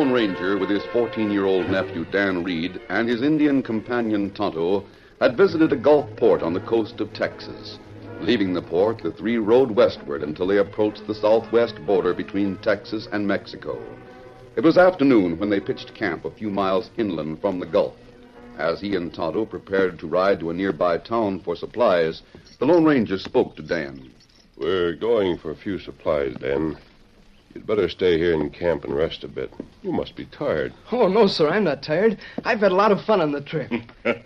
Lone Ranger, with his 14 year old nephew Dan Reed and his Indian companion Tonto, had visited a Gulf port on the coast of Texas. Leaving the port, the three rode westward until they approached the southwest border between Texas and Mexico. It was afternoon when they pitched camp a few miles inland from the Gulf. As he and Tonto prepared to ride to a nearby town for supplies, the Lone Ranger spoke to Dan. We're going for a few supplies, Dan. You'd better stay here in camp and rest a bit. You must be tired. Oh, no, sir, I'm not tired. I've had a lot of fun on the trip.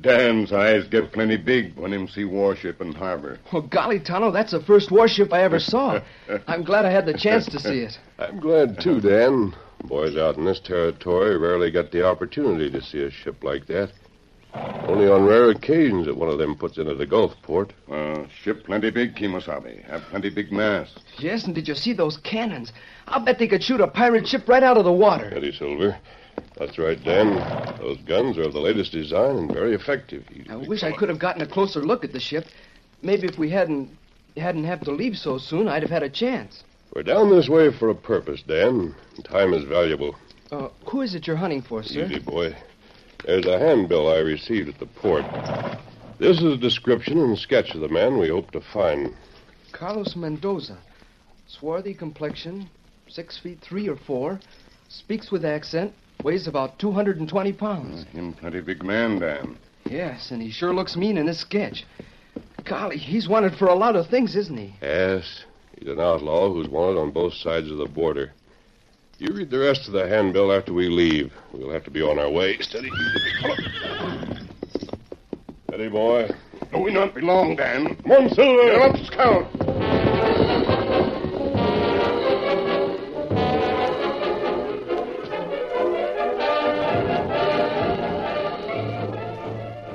Dan's eyes get plenty big when him see warship in harbor. oh, golly, Tonto, that's the first warship I ever saw. I'm glad I had the chance to see it. I'm glad, too, Dan. Boys out in this territory rarely get the opportunity to see a ship like that. Only on rare occasions that one of them puts into the Gulf port. Uh, ship plenty big, Kimosabe. Have plenty big masts. Yes, and did you see those cannons? I'll bet they could shoot a pirate ship right out of the water. Eddie Silver. That's right, Dan. Those guns are of the latest design and very effective. I wish I could have gotten a closer look at the ship. Maybe if we hadn't hadn't had to leave so soon, I'd have had a chance. We're down this way for a purpose, Dan. Time is valuable. Uh, who is it you're hunting for, sir? Easy, boy. There's a handbill I received at the port. This is a description and sketch of the man we hope to find. Carlos Mendoza. Swarthy complexion, six feet three or four, speaks with accent, weighs about 220 pounds. Mm, him plenty big man, Dan. Yes, and he sure looks mean in this sketch. Golly, he's wanted for a lot of things, isn't he? Yes, he's an outlaw who's wanted on both sides of the border. You read the rest of the handbill after we leave. We'll have to be on our way. Steady. Steady, boy. Oh, we not be long, Dan. Come on, Silver. Get up, Scout.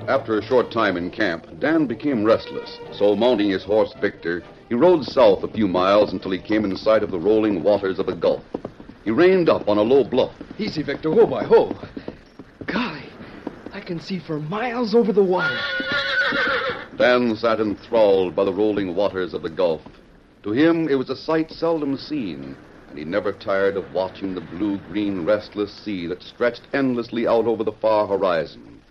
After a short time in camp, Dan became restless. So, mounting his horse Victor, he rode south a few miles until he came in sight of the rolling waters of the Gulf. He reined up on a low bluff. Easy, Victor. Ho, boy, ho. Golly, I can see for miles over the water. Dan sat enthralled by the rolling waters of the Gulf. To him, it was a sight seldom seen, and he never tired of watching the blue green, restless sea that stretched endlessly out over the far horizon.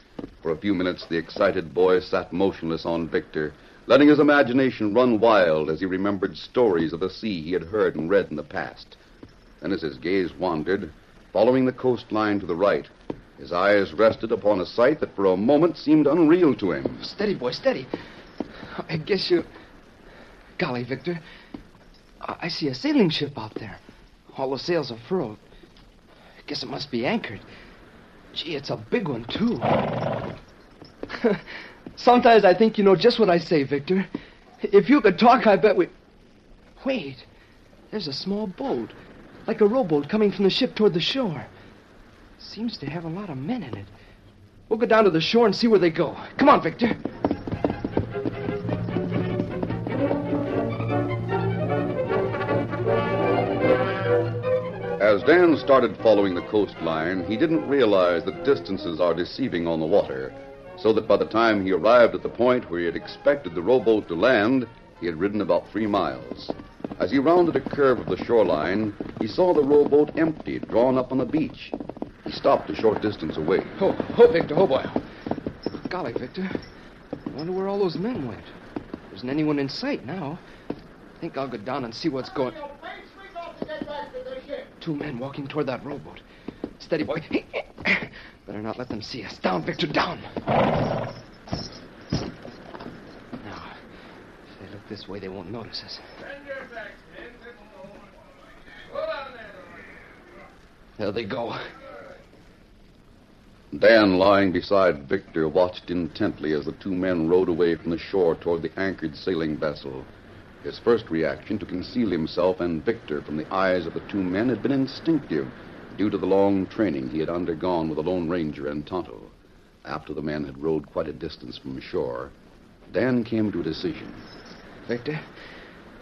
For a few minutes, the excited boy sat motionless on Victor, letting his imagination run wild as he remembered stories of the sea he had heard and read in the past. Then, as his gaze wandered, following the coastline to the right, his eyes rested upon a sight that for a moment seemed unreal to him. Steady, boy, steady. I guess you. Golly, Victor. I see a sailing ship out there. All the sails are furled. I guess it must be anchored. Gee, it's a big one, too. Sometimes I think you know just what I say, Victor. If you could talk, I bet we. Wait. There's a small boat. Like a rowboat coming from the ship toward the shore. Seems to have a lot of men in it. We'll go down to the shore and see where they go. Come on, Victor. As Dan started following the coastline, he didn't realize that distances are deceiving on the water, so that by the time he arrived at the point where he had expected the rowboat to land, he had ridden about three miles. As he rounded a curve of the shoreline, he saw the rowboat empty, drawn up on the beach. He stopped a short distance away. Ho, ho, Victor, ho, boy. Golly, Victor. I wonder where all those men went. There isn't anyone in sight now. I think I'll go down and see what's going. on. Two men walking toward that rowboat. Steady, boy. Better not let them see us. Down, Victor, down. Now, if they look this way, they won't notice us. There they go. Dan, lying beside Victor, watched intently as the two men rowed away from the shore toward the anchored sailing vessel. His first reaction to conceal himself and Victor from the eyes of the two men had been instinctive, due to the long training he had undergone with the Lone Ranger and Tonto. After the men had rowed quite a distance from shore, Dan came to a decision. Victor,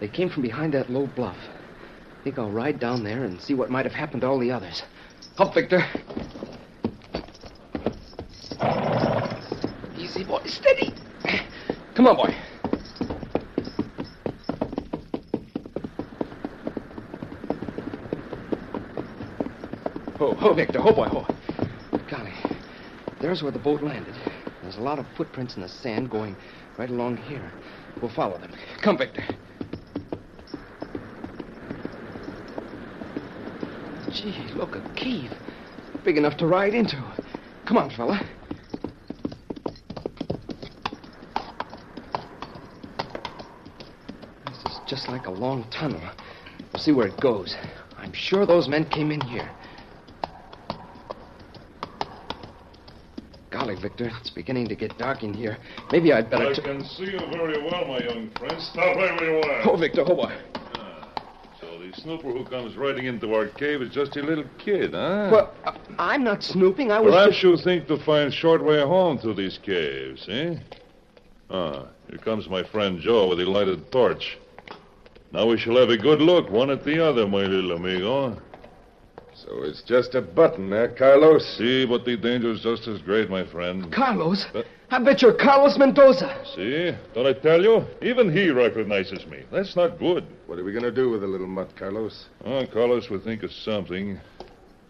they came from behind that low bluff. I think I'll ride down there and see what might have happened to all the others. Up, Victor. Easy, boy. Steady. Come on, boy. Ho, ho, Victor. Ho, boy, ho. Golly. There's where the boat landed. There's a lot of footprints in the sand going right along here. We'll follow them. Come, Victor. Gee, look, a cave. Big enough to ride into. Come on, fella. This is just like a long tunnel. We'll see where it goes. I'm sure those men came in here. Golly, Victor, it's beginning to get dark in here. Maybe I'd better. I t- can see you very well, my young friend. Stop where you are. Oh, Victor, oh, boy. So the snooper who comes riding into our cave is just a little kid, huh? Well, uh, I'm not snooping. I was. Perhaps just- you think to find short way home through these caves, eh? Ah, here comes my friend Joe with a lighted torch. Now we shall have a good look, one at the other, my little amigo. So it's just a button, eh, Carlos? See, but the danger's just as great, my friend. Carlos? Uh, I bet you're Carlos Mendoza. See? Don't I tell you? Even he recognizes me. That's not good. What are we going to do with the little mutt, Carlos? Oh, Carlos will think of something.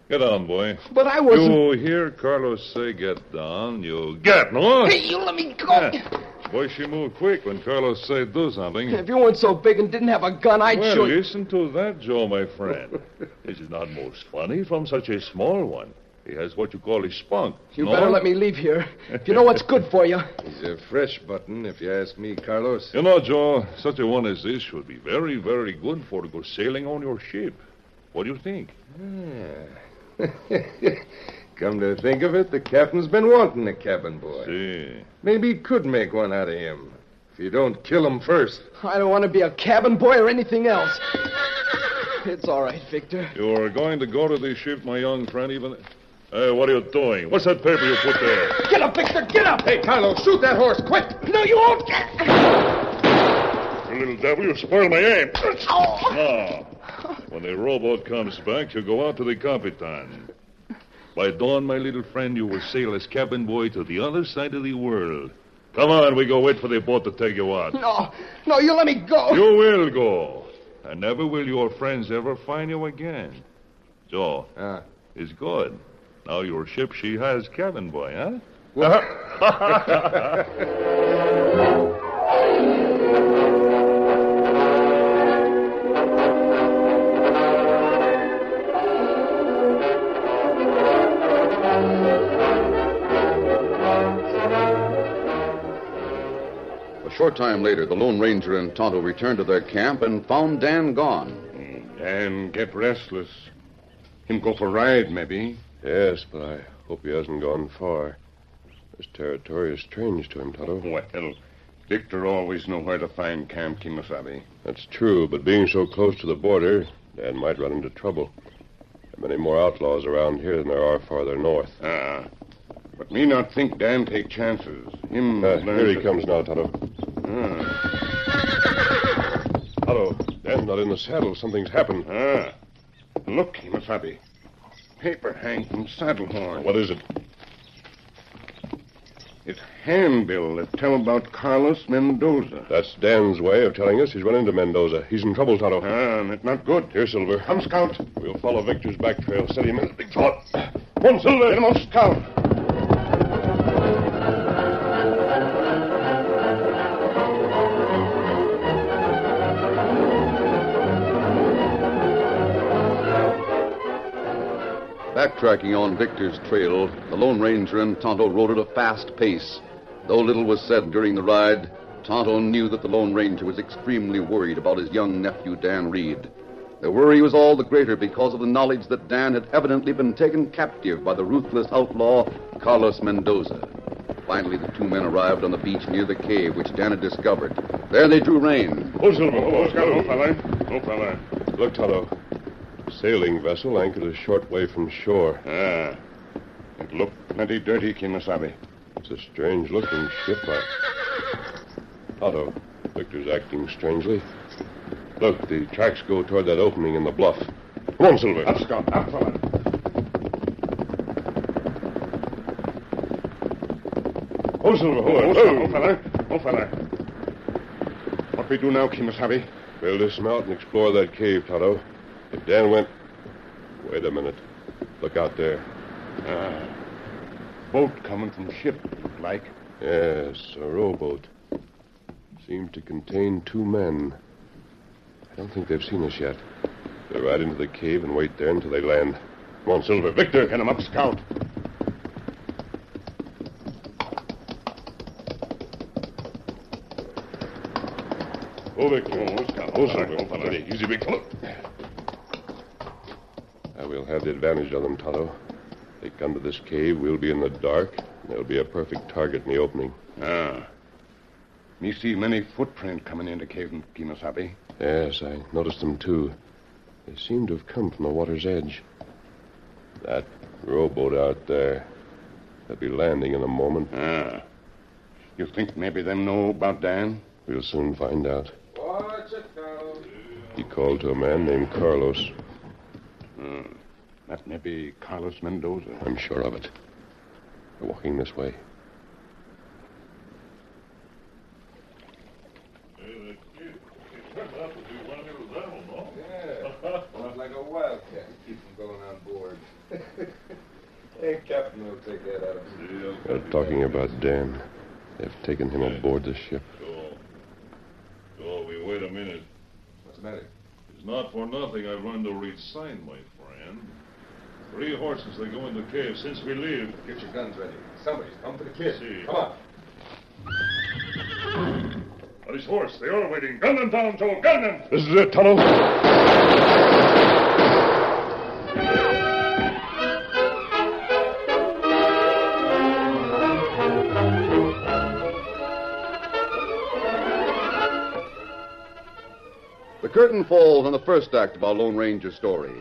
Get on, boy. But I wasn't. You hear Carlos say get down, you get, no? Hey, you let me go. Yeah. Boy, she moved quick when Carlos said do something. If you weren't so big and didn't have a gun, I'd well, show you. listen to that, Joe, my friend. this is not most funny from such a small one. He has what you call a spunk. You no? better let me leave here. If you know what's good for you. He's a fresh button, if you ask me, Carlos. You know, Joe, such a one as this should be very, very good for to go sailing on your ship. What do you think? Come to think of it, the captain's been wanting a cabin boy. See. Maybe he could make one out of him. If you don't kill him first. I don't want to be a cabin boy or anything else. It's all right, Victor. You are going to go to the ship, my young friend, even. Hey, what are you doing? What's that paper you put there? Get up, Victor! Get up! Hey, Carlo, shoot that horse, quick! No, you won't! You little devil, you spoiled my aim. Oh. Now, when the rowboat comes back, you go out to the Capitan. By dawn, my little friend, you will sail as cabin boy to the other side of the world. Come on, we go wait for the boat to take you out. No, no, you let me go. You will go. And never will your friends ever find you again. So, Ah. it's good. Now your ship, she has cabin boy, huh? A short time later, the Lone Ranger and Tonto returned to their camp and found Dan gone. Dan get restless. Him go for a ride, maybe. Yes, but I hope he hasn't gone far. This territory is strange to him, Tonto. Well, Victor always know where to find Camp Kimasabi. That's true, but being so close to the border, Dan might run into trouble. There are many more outlaws around here than there are farther north. Ah. But me not think Dan take chances. Him Uh, learn here he comes now, Tonto. Ah. Tonto, Dan's not in the saddle. Something's happened. ah. Look, Kimasabi. Paper hang from saddle horn. What is it? It's handbill that tell about Carlos Mendoza. That's Dan's way of telling us he's run into Mendoza. He's in trouble, Tonto. Ah, and it's not good. Here, Silver. Come, Scout. We'll follow Victor's back trail. Steady him in. A big trot. One, Silver. Get him off, Scout. Backtracking on Victor's trail, the Lone Ranger and Tonto rode at a fast pace. Though little was said during the ride, Tonto knew that the Lone Ranger was extremely worried about his young nephew, Dan Reed. The worry was all the greater because of the knowledge that Dan had evidently been taken captive by the ruthless outlaw, Carlos Mendoza. Finally, the two men arrived on the beach near the cave which Dan had discovered. There they drew rein. Oh, Silver. Oh, Oh, oh, fella. Oh, fella. Look, Tonto. Sailing vessel anchored a short way from shore. Ah. It look plenty dirty, Kimasabi. It's a strange looking ship. I... Tonto, Victor's acting strangely. Look, the tracks go toward that opening in the bluff. Come on, Silver. Up, Scout. Up, fella. Oh, Silver. Oh, Oh, Scout, oh, fella. Oh, fella. What we do now, Kimasabi? We'll dismount and explore that cave, Tonto. If Dan went. Wait a minute. Look out there. Ah. Boat coming from ship, look like. Yes, a rowboat. Seemed to contain two men. I don't think they've seen us yet. They'll ride into the cave and wait there until they land. Come on, Silver. Victor. Get him up, Scout. Oh, Victor. Oh, Scout. Oh. Silver. Oh, Easy, big fellow. I will have the advantage of them, Tonto. They come to this cave, we'll be in the dark, and they'll be a perfect target in the opening. Ah. Me see many footprint coming into cave, in Kimasabi. Yes, I noticed them too. They seem to have come from the water's edge. That rowboat out there. They'll be landing in a moment. Ah. You think maybe them know about Dan? We'll soon find out. Watch it, Carlos. He called to a man named Carlos. Hmm. That may be Carlos Mendoza. I'm sure of it. They're walking this way. like a wildcat. Keep him going on board. hey, Captain will take that out of him. They're talking about Dan. They've taken him aboard the ship. So, so we wait a minute. What's the matter? It's not for nothing I've learned to read sign, my friend. Three horses, they go in the cave since we leave. Get your guns ready. Somebody's come for the kid. See. Come on. On his horse, they are waiting. Gun them down, Joe. Gun them. This is it, Tonto. The curtain falls on the first act of our Lone Ranger story.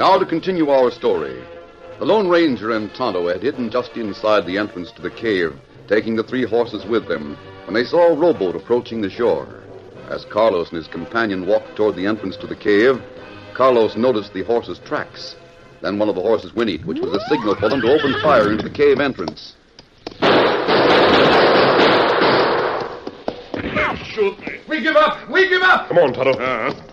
Now to continue our story. The Lone Ranger and Tonto had hidden just inside the entrance to the cave, taking the three horses with them, when they saw a rowboat approaching the shore. As Carlos and his companion walked toward the entrance to the cave, Carlos noticed the horses' tracks. Then one of the horses whinnied, which was a signal for them to open fire into the cave entrance. Shoot me. We give up! We give up! Come on, Tonto. Uh-huh.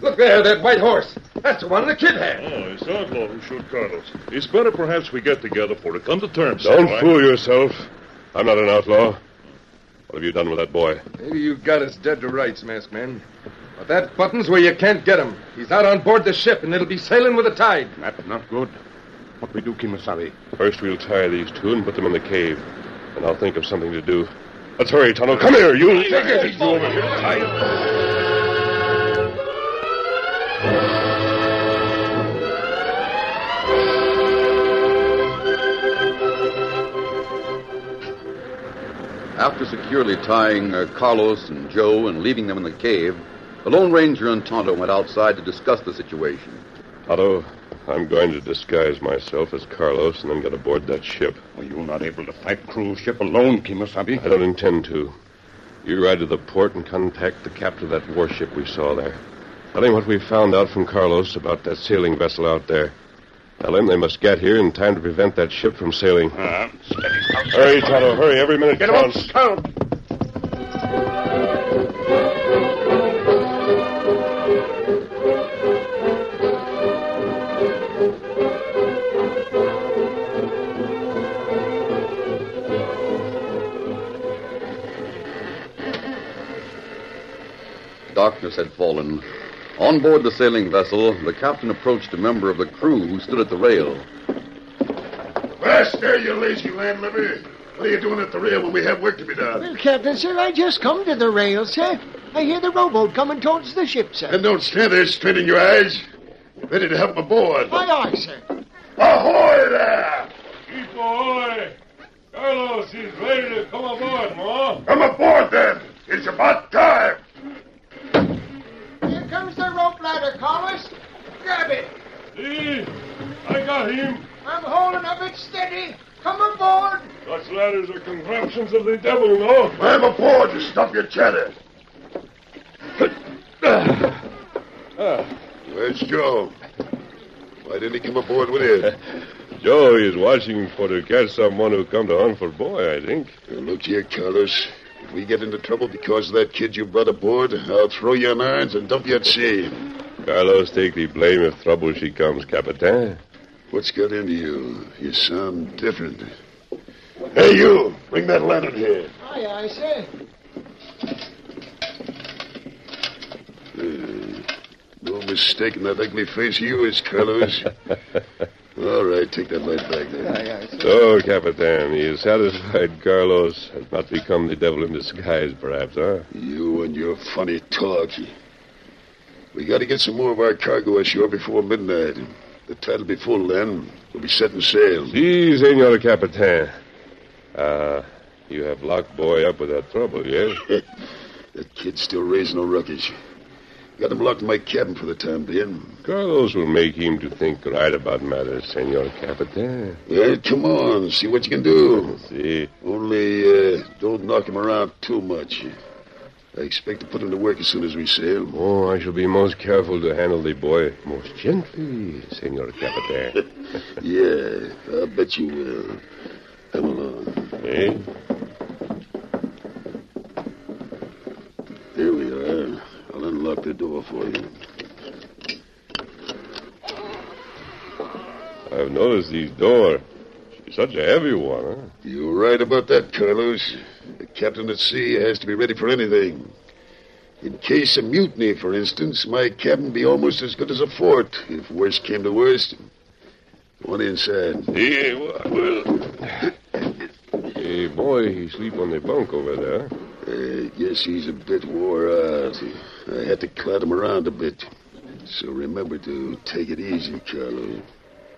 Look there, that white horse. That's the one the kid had. Oh, it's outlaw who shot Carlos. It's better perhaps we get together for to come to terms. Don't Samurai. fool yourself. I'm not an outlaw. What have you done with that boy? Maybe you got us dead to rights, masked man. But that button's where you can't get him. He's out on board the ship, and it'll be sailing with the tide. That's not good. What we do, Kimasabi? First, we'll tie these two and put them in the cave. And I'll think of something to do. Let's hurry, Tonto. Come here, you. Take it easy over here. After securely tying uh, Carlos and Joe and leaving them in the cave, the Lone Ranger and Tonto went outside to discuss the situation. Tonto, I'm going to disguise myself as Carlos and then get aboard that ship. Are you not able to fight cruise ship alone, Kimasabi? I don't intend to. You ride to the port and contact the captain of that warship we saw there. Tell him what we found out from Carlos about that sailing vessel out there. Tell him they must get here in time to prevent that ship from sailing. Uh, steady, scout. Hurry, Tonto, hurry. Every minute Get him up, counts. Darkness had fallen. On board the sailing vessel, the captain approached a member of the crew who stood at the rail. West there, you lazy landlubber. What are you doing at the rail when we have work to be done? Well, Captain, sir, I just come to the rail, sir. I hear the rowboat coming towards the ship, sir. And don't stand there straining your eyes. You're ready to help 'em aboard. Aye, aye, sir. Ahoy there! Keep ahoy. Carlos is ready to come aboard, Ma. Come aboard then. It's about time. Here comes the rope ladder, Carlos. Grab it. See? I got him. I'm holding of it steady. Come aboard. Such ladders are contraptions of the devil, no? I'm aboard to stop your chatter. Ah. Where's Joe? Why didn't he come aboard with you? Joe is watching for to catch someone who come to hunt for boy, I think. Well, look here, Carlos. If we get into trouble because of that kid you brought aboard, I'll throw you in irons and dump you at sea. Carlos take the blame if trouble she comes, Capitan. What's got into you? You sound different. Hey, you! Bring that lantern here. Aye, aye, sir. Hmm. No mistaking that ugly face of yours, Carlos. All right, take that light back there. Aye, aye, sir. So, Capitan, you satisfied Carlos has not become the devil in disguise, perhaps, huh? You and your funny talk. We got to get some more of our cargo ashore before midnight. The tide'll be full then. We'll be setting sail. Si, Senor Capitan. Ah, you have locked boy up without trouble, yes? that kid's still raising a ruckus. Got him locked in my cabin for the time being. Carlos will make him to think right about matters, Senor Capitan. Well, come on, see what you can do. See? Only uh, don't knock him around too much. I expect to put him to work as soon as we sail. Oh, I shall be most careful to handle the boy most gently, Senor Capitan. yeah, I bet you will. Come along. eh? Here we are. I'll unlock the door for you. I've noticed these door. She's such a heavy one, huh? You're right about that, Carlos. The captain at sea has to be ready for anything. In case of mutiny, for instance, my cabin be almost as good as a fort, if worst came to worst. Go on inside. Hey, well, hey, boy, he sleep on the bunk over there. I guess he's a bit wore out. I had to clot him around a bit. So remember to take it easy, Carlo.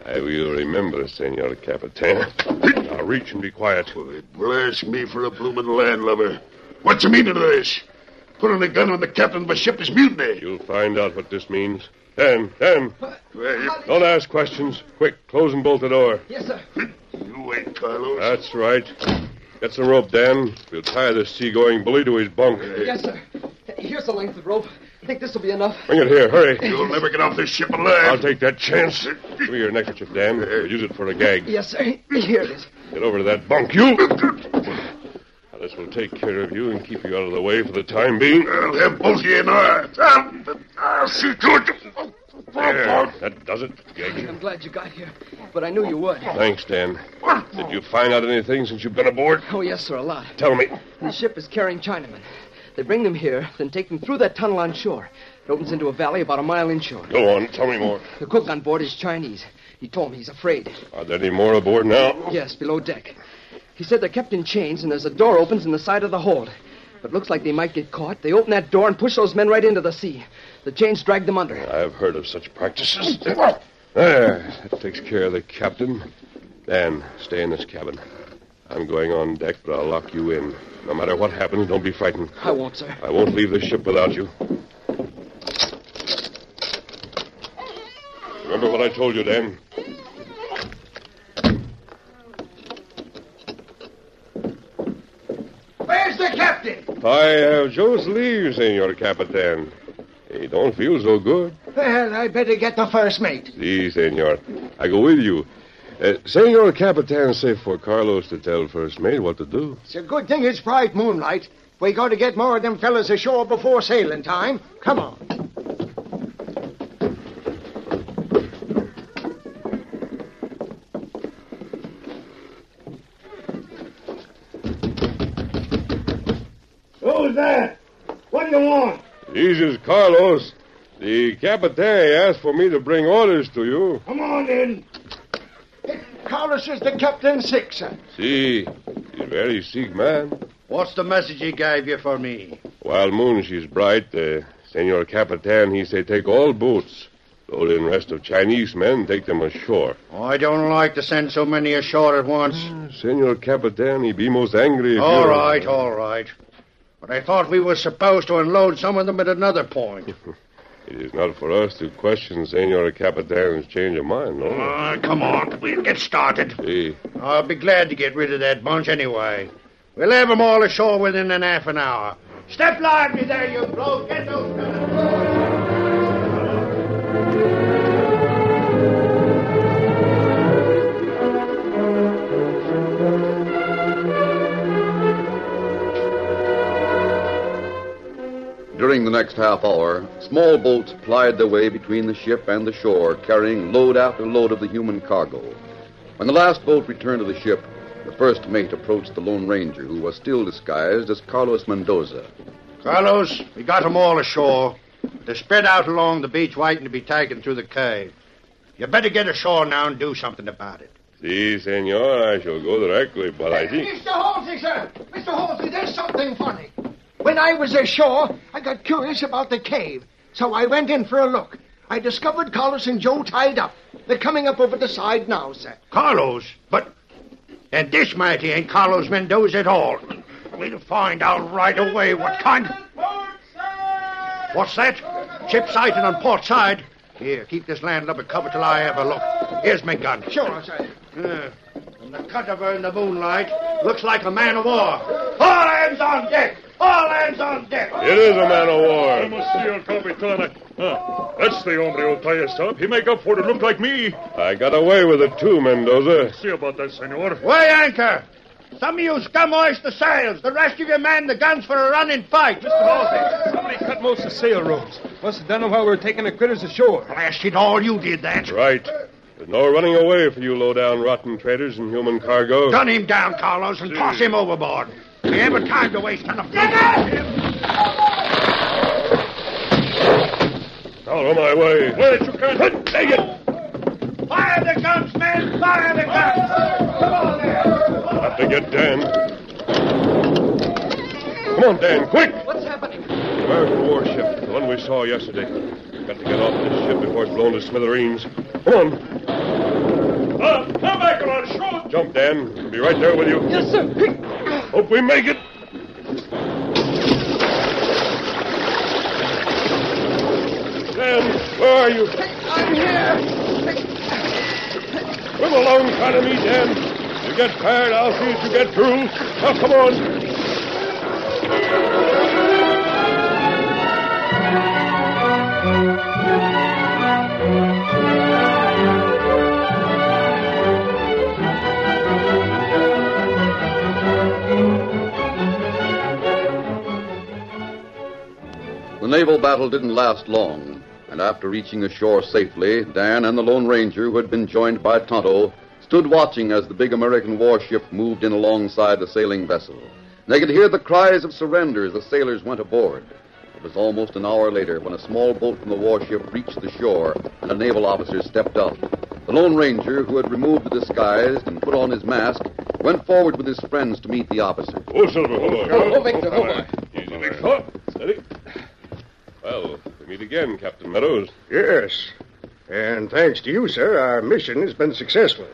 I will remember, Senor Capitan. Now reach and be quiet. Blast me for a bloomin' landlubber. What's the meaning of this? Putting a gun on the captain of a ship is mutiny. You'll find out what this means. Dan, Dan, don't ask questions. Quick, close and bolt the door. Yes, sir. You wait, Carlos. That's right. Get some rope, Dan. We'll tie this seagoing bully to his bunk. Yes, sir. Here's the length of rope. I think this will be enough. Bring it here, hurry. You'll never get off this ship alive. I'll take that chance. Give me your neckerchief, Dan. We'll use it for a gag. Yes, sir. Here it is. Get over to that bunk, you. Now, this will take care of you and keep you out of the way for the time being. I'll have both of you in our. I'll, I'll see to it. There, that does it. Gag. I'm glad you got here, but I knew you would. Thanks, Dan. Did you find out anything since you've been aboard? Oh, yes, sir, a lot. Tell me. The ship is carrying Chinamen. They bring them here, then take them through that tunnel on shore. It opens into a valley about a mile inshore. Go on, tell me more. The cook on board is Chinese. He told me he's afraid. Are there any more aboard now? Yes, below deck. He said they're kept in chains, and there's a door opens in the side of the hold. But looks like they might get caught. They open that door and push those men right into the sea. The chains drag them under. I've heard of such practices. There, that takes care of the captain. Dan, stay in this cabin. I'm going on deck, but I'll lock you in. No matter what happens, don't be frightened. I won't, sir. I won't leave the ship without you. Remember what I told you, Dan? Where's the captain? I have just leave, Senor Capitan. He don't feel so good. Well, I better get the first mate. Si, senor. I go with you. Uh, Senor Capitan say for Carlos to tell first mate what to do. It's a good thing it's bright moonlight. We got to get more of them fellas ashore before sailing time. Come on. Who's that? What do you want? This is Carlos. The Capitan asked for me to bring orders to you. Come on in. Carlos is the captain sick, sir. See, he's very sick man. What's the message he gave you for me? While moon she's bright, uh, Senor Capitan, he say take all boats. Load in rest of Chinese men, take them ashore. I don't like to send so many ashore at once. Senor Capitan, he be most angry if All you... right, all right. But I thought we were supposed to unload some of them at another point. It is not for us to question Senor Capitan's change of mind, no? Ah, come on, we'll get started. See, I'll be glad to get rid of that bunch anyway. We'll have them all ashore within an half an hour. Step lively there, you bloke. Get those fellas. During the next half hour, small boats plied their way between the ship and the shore, carrying load after load of the human cargo. When the last boat returned to the ship, the first mate approached the Lone Ranger, who was still disguised as Carlos Mendoza. Carlos, we got them all ashore. They're spread out along the beach waiting to be taken through the cave. You better get ashore now and do something about it. see, Senor, I shall go directly, but I think... Mr. Halsey, sir. Mr. Halsey, there's something funny. When I was ashore, I got curious about the cave, so I went in for a look. I discovered Carlos and Joe tied up. They're coming up over the side now, sir. Carlos? But. And this matey ain't Carlos Mendoza at all. We'll find out right away what kind. What's that? Ship sighted on port side. Here, keep this landlubber covered till I have a look. Here's my gun. Sure, sir. Yeah. And the cut of her in the moonlight looks like a man of war. All hands on deck! All hands on deck! It is a man of war. Oh, Vamos, señor Capitana. Huh. That's the hombre who'll tie us up. He make up for it look like me. I got away with it too, Mendoza. See about that, senor. Weigh anchor! Some of you scum hoist the sails. The rest of you man the guns for a running fight. Mr. Halsey, somebody cut most of the sail ropes. Must have done them while we were taking the critters ashore. Blast it all, you did that. Right. There's no running away for you low-down rotten traders and human cargo. Gun him down, Carlos, and toss him overboard. We haven't time to waste on a float. Out of my way. Where did you can't. Take it. Fire the guns, men! Fire the guns! Come on there! Have to get Dan. Come on, Dan, quick! What's happening? American warship, the one we saw yesterday. Got to get off this ship before it's blown to smithereens. Come on. Uh, come back on shoot. Jump, Dan. We'll be right there with you. Yes, sir. Hope we make it. Dan, where are you? I'm here. Come along, me, Dan. You get tired, I'll see that you get through. Now, come on. Naval battle didn't last long, and after reaching ashore safely, Dan and the Lone Ranger, who had been joined by Tonto, stood watching as the big American warship moved in alongside the sailing vessel. They could hear the cries of surrender as the sailors went aboard. It was almost an hour later when a small boat from the warship reached the shore and a naval officer stepped up. The Lone Ranger, who had removed the disguise and put on his mask, went forward with his friends to meet the officer. Oh, Silver, hold on. Oh, oh, Victor, oh, boy. Easy, Victor. Steady. Well, we meet again, Captain Meadows. Yes. And thanks to you, sir, our mission has been successful.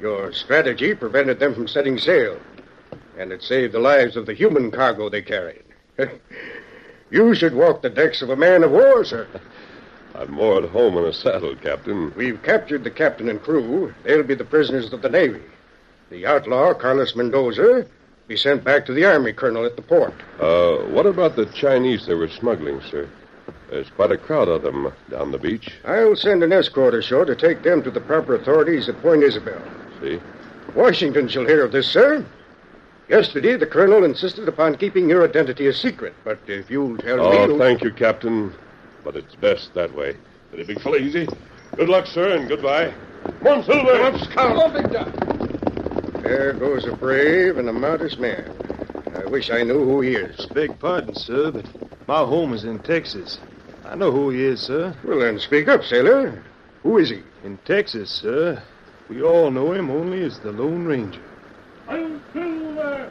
Your strategy prevented them from setting sail, and it saved the lives of the human cargo they carried. you should walk the decks of a man of war, sir. I'm more at home in a saddle, Captain. We've captured the captain and crew. They'll be the prisoners of the Navy. The outlaw, Carlos Mendoza, be sent back to the Army colonel at the port. Uh, what about the Chinese they were smuggling, sir? There's quite a crowd of them down the beach. I'll send an escort ashore to take them to the proper authorities at Point Isabel. See? Washington shall hear of this, sir. Yesterday, the colonel insisted upon keeping your identity a secret, but if you'll tell Oh, me... Oh, thank you, Captain. But it's best that way. Steady, big fella, easy. Good luck, sir, and goodbye. Come on, Silver. Oh, Victor. There goes a brave and a modest man. I wish I knew who he is. Beg pardon, sir, but my home is in Texas. I know who he is, sir. Well, then speak up, sailor. Who is he? In Texas, sir. We all know him only as the Lone Ranger. Hi-yo Silver.